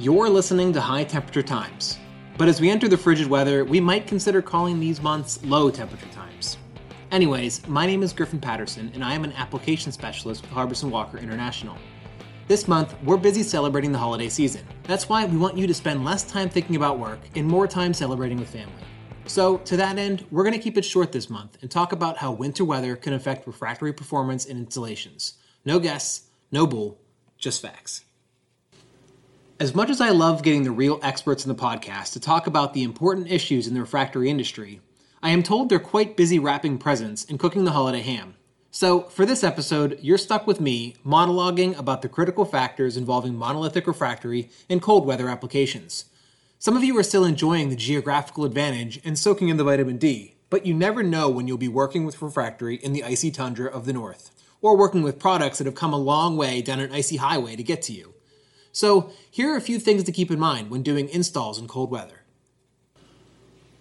You're listening to High Temperature Times. But as we enter the frigid weather, we might consider calling these months low temperature times. Anyways, my name is Griffin Patterson, and I am an application specialist with Harbison Walker International. This month, we're busy celebrating the holiday season. That's why we want you to spend less time thinking about work and more time celebrating with family. So, to that end, we're going to keep it short this month and talk about how winter weather can affect refractory performance in installations. No guests, no bull, just facts. As much as I love getting the real experts in the podcast to talk about the important issues in the refractory industry, I am told they're quite busy wrapping presents and cooking the holiday ham. So, for this episode, you're stuck with me monologuing about the critical factors involving monolithic refractory and cold weather applications. Some of you are still enjoying the geographical advantage and soaking in the vitamin D, but you never know when you'll be working with refractory in the icy tundra of the north, or working with products that have come a long way down an icy highway to get to you. So, here are a few things to keep in mind when doing installs in cold weather.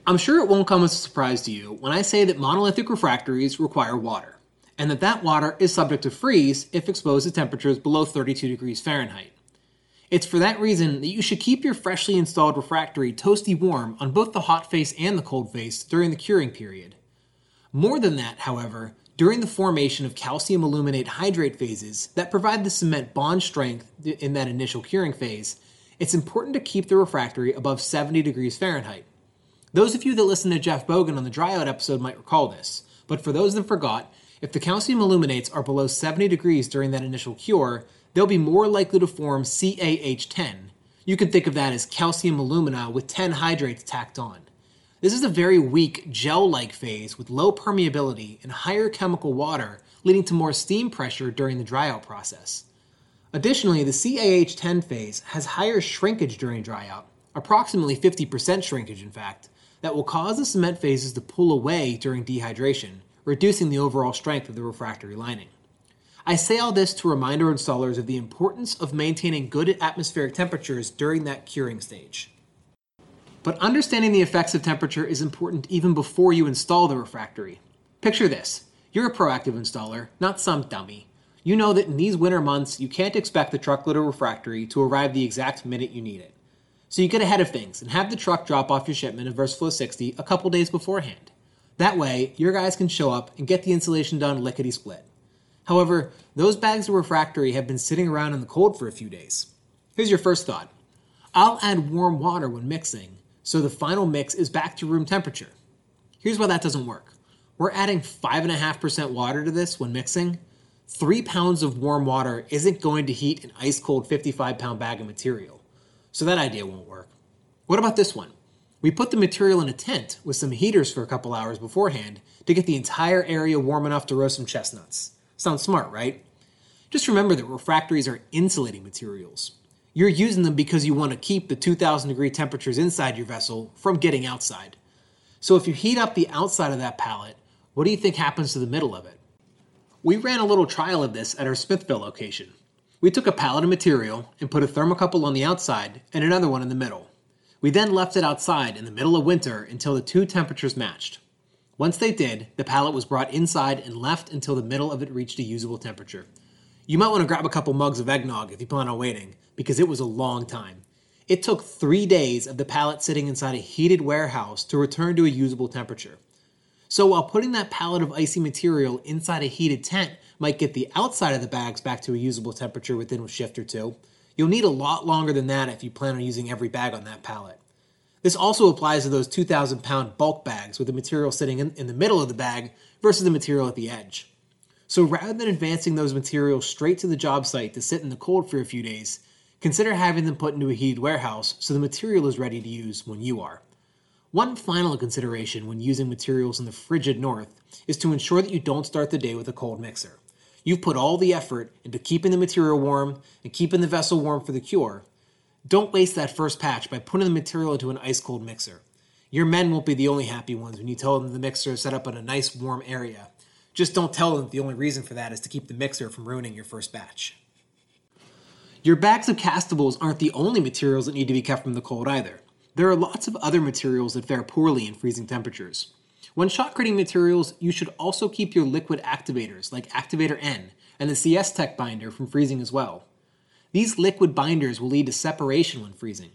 I'm sure it won't come as a surprise to you when I say that monolithic refractories require water, and that that water is subject to freeze if exposed to temperatures below 32 degrees Fahrenheit. It's for that reason that you should keep your freshly installed refractory toasty warm on both the hot face and the cold face during the curing period. More than that, however, during the formation of calcium aluminate hydrate phases that provide the cement bond strength in that initial curing phase, it's important to keep the refractory above 70 degrees Fahrenheit. Those of you that listened to Jeff Bogan on the dryout episode might recall this, but for those that forgot, if the calcium aluminates are below 70 degrees during that initial cure, they'll be more likely to form CaH10. You can think of that as calcium alumina with 10 hydrates tacked on. This is a very weak gel like phase with low permeability and higher chemical water, leading to more steam pressure during the dryout process. Additionally, the CaH10 phase has higher shrinkage during dryout, approximately 50% shrinkage, in fact, that will cause the cement phases to pull away during dehydration, reducing the overall strength of the refractory lining. I say all this to remind our installers of the importance of maintaining good atmospheric temperatures during that curing stage. But understanding the effects of temperature is important even before you install the refractory. Picture this you're a proactive installer, not some dummy. You know that in these winter months, you can't expect the truckload of refractory to arrive the exact minute you need it. So you get ahead of things and have the truck drop off your shipment of VersaFlow 60 a couple days beforehand. That way, your guys can show up and get the insulation done lickety split. However, those bags of refractory have been sitting around in the cold for a few days. Here's your first thought I'll add warm water when mixing, so the final mix is back to room temperature. Here's why that doesn't work. We're adding 5.5% water to this when mixing. Three pounds of warm water isn't going to heat an ice cold 55 pound bag of material. So that idea won't work. What about this one? We put the material in a tent with some heaters for a couple hours beforehand to get the entire area warm enough to roast some chestnuts. Sounds smart, right? Just remember that refractories are insulating materials. You're using them because you want to keep the 2000 degree temperatures inside your vessel from getting outside. So if you heat up the outside of that pallet, what do you think happens to the middle of it? We ran a little trial of this at our Smithville location. We took a pallet of material and put a thermocouple on the outside and another one in the middle. We then left it outside in the middle of winter until the two temperatures matched. Once they did, the pallet was brought inside and left until the middle of it reached a usable temperature. You might want to grab a couple mugs of eggnog if you plan on waiting, because it was a long time. It took three days of the pallet sitting inside a heated warehouse to return to a usable temperature. So while putting that pallet of icy material inside a heated tent might get the outside of the bags back to a usable temperature within a shift or two, you'll need a lot longer than that if you plan on using every bag on that pallet. This also applies to those 2,000 pound bulk bags with the material sitting in, in the middle of the bag versus the material at the edge. So rather than advancing those materials straight to the job site to sit in the cold for a few days, consider having them put into a heated warehouse so the material is ready to use when you are. One final consideration when using materials in the frigid north is to ensure that you don't start the day with a cold mixer. You've put all the effort into keeping the material warm and keeping the vessel warm for the cure. Don't waste that first patch by putting the material into an ice cold mixer. Your men won't be the only happy ones when you tell them the mixer is set up in a nice warm area. Just don't tell them the only reason for that is to keep the mixer from ruining your first batch. Your bags of castables aren't the only materials that need to be kept from the cold either. There are lots of other materials that fare poorly in freezing temperatures. When shotcreting materials, you should also keep your liquid activators like Activator N and the CS Tech binder from freezing as well. These liquid binders will lead to separation when freezing.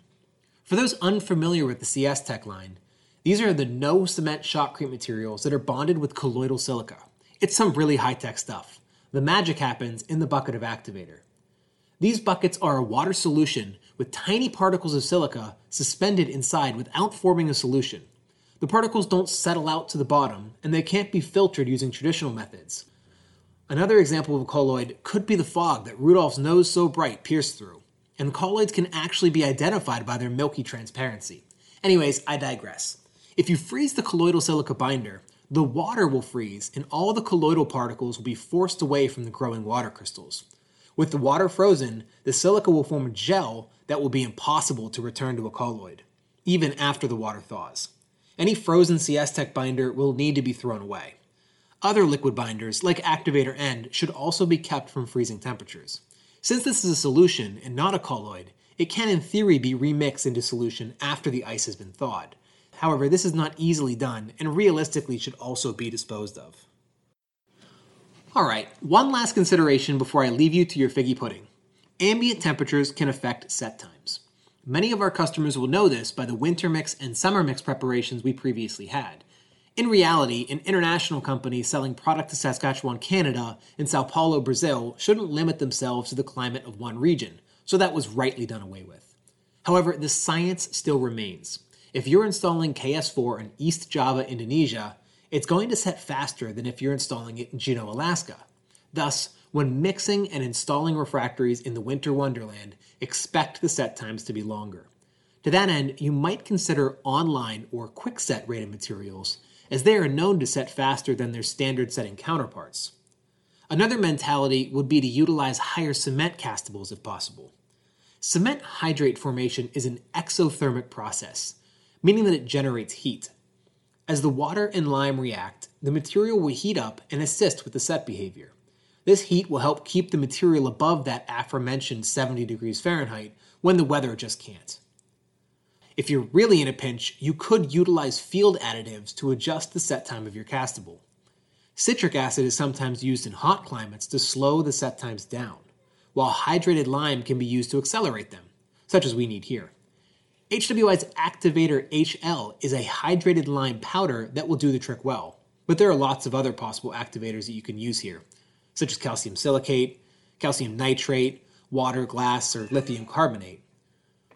For those unfamiliar with the CS Tech line, these are the no cement shotcrete materials that are bonded with colloidal silica. It's some really high tech stuff. The magic happens in the bucket of activator. These buckets are a water solution with tiny particles of silica suspended inside without forming a solution. The particles don't settle out to the bottom, and they can't be filtered using traditional methods. Another example of a colloid could be the fog that Rudolph's nose so bright pierced through, and colloids can actually be identified by their milky transparency. Anyways, I digress. If you freeze the colloidal silica binder, the water will freeze and all the colloidal particles will be forced away from the growing water crystals. With the water frozen, the silica will form a gel that will be impossible to return to a colloid, even after the water thaws. Any frozen CS Tech binder will need to be thrown away. Other liquid binders, like Activator N, should also be kept from freezing temperatures. Since this is a solution and not a colloid, it can in theory be remixed into solution after the ice has been thawed. However, this is not easily done and realistically should also be disposed of. All right, one last consideration before I leave you to your figgy pudding. Ambient temperatures can affect set times. Many of our customers will know this by the winter mix and summer mix preparations we previously had. In reality, an international company selling product to Saskatchewan, Canada, and Sao Paulo, Brazil shouldn't limit themselves to the climate of one region, so that was rightly done away with. However, the science still remains. If you're installing KS4 in East Java, Indonesia, it's going to set faster than if you're installing it in Juneau, Alaska. Thus, when mixing and installing refractories in the winter wonderland, expect the set times to be longer. To that end, you might consider online or quick set rated materials, as they are known to set faster than their standard setting counterparts. Another mentality would be to utilize higher cement castables if possible. Cement hydrate formation is an exothermic process, meaning that it generates heat. As the water and lime react, the material will heat up and assist with the set behavior. This heat will help keep the material above that aforementioned 70 degrees Fahrenheit when the weather just can't. If you're really in a pinch, you could utilize field additives to adjust the set time of your castable. Citric acid is sometimes used in hot climates to slow the set times down, while hydrated lime can be used to accelerate them, such as we need here. HWI's Activator HL is a hydrated lime powder that will do the trick well, but there are lots of other possible activators that you can use here, such as calcium silicate, calcium nitrate, water, glass, or lithium carbonate.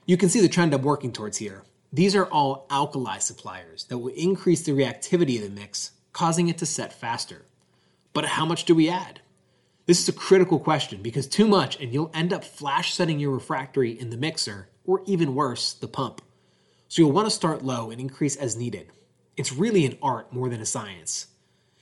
You can see the trend I'm working towards here. These are all alkali suppliers that will increase the reactivity of the mix, causing it to set faster. But how much do we add? This is a critical question because too much and you'll end up flash setting your refractory in the mixer or even worse, the pump. So you'll want to start low and increase as needed. It's really an art more than a science.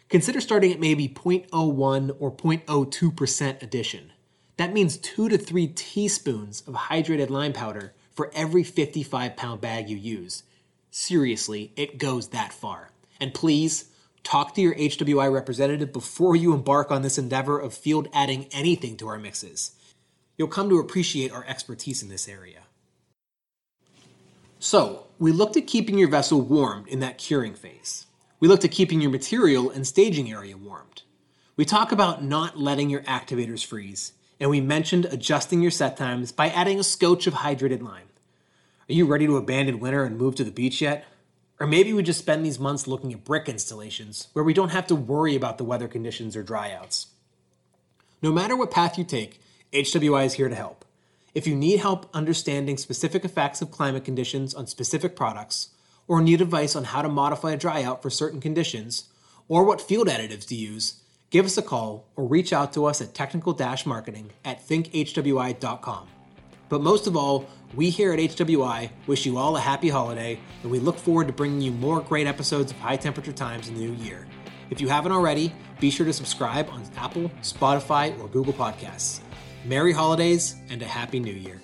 Consider starting at maybe 0.01 or 0.02% addition. That means 2 to 3 teaspoons of hydrated lime powder for every 55 pound bag you use. Seriously, it goes that far. And please, talk to your HWI representative before you embark on this endeavor of field adding anything to our mixes. You'll come to appreciate our expertise in this area. So, we looked at keeping your vessel warmed in that curing phase. We looked at keeping your material and staging area warmed. We talk about not letting your activators freeze, and we mentioned adjusting your set times by adding a scotch of hydrated lime. Are you ready to abandon winter and move to the beach yet? Or maybe we just spend these months looking at brick installations where we don't have to worry about the weather conditions or dryouts. No matter what path you take, HWI is here to help. If you need help understanding specific effects of climate conditions on specific products, or need advice on how to modify a dryout for certain conditions, or what field additives to use, give us a call or reach out to us at technical marketing at thinkhwi.com. But most of all, we here at HWI wish you all a happy holiday, and we look forward to bringing you more great episodes of High Temperature Times in the new year. If you haven't already, be sure to subscribe on Apple, Spotify, or Google Podcasts. Merry holidays and a happy new year.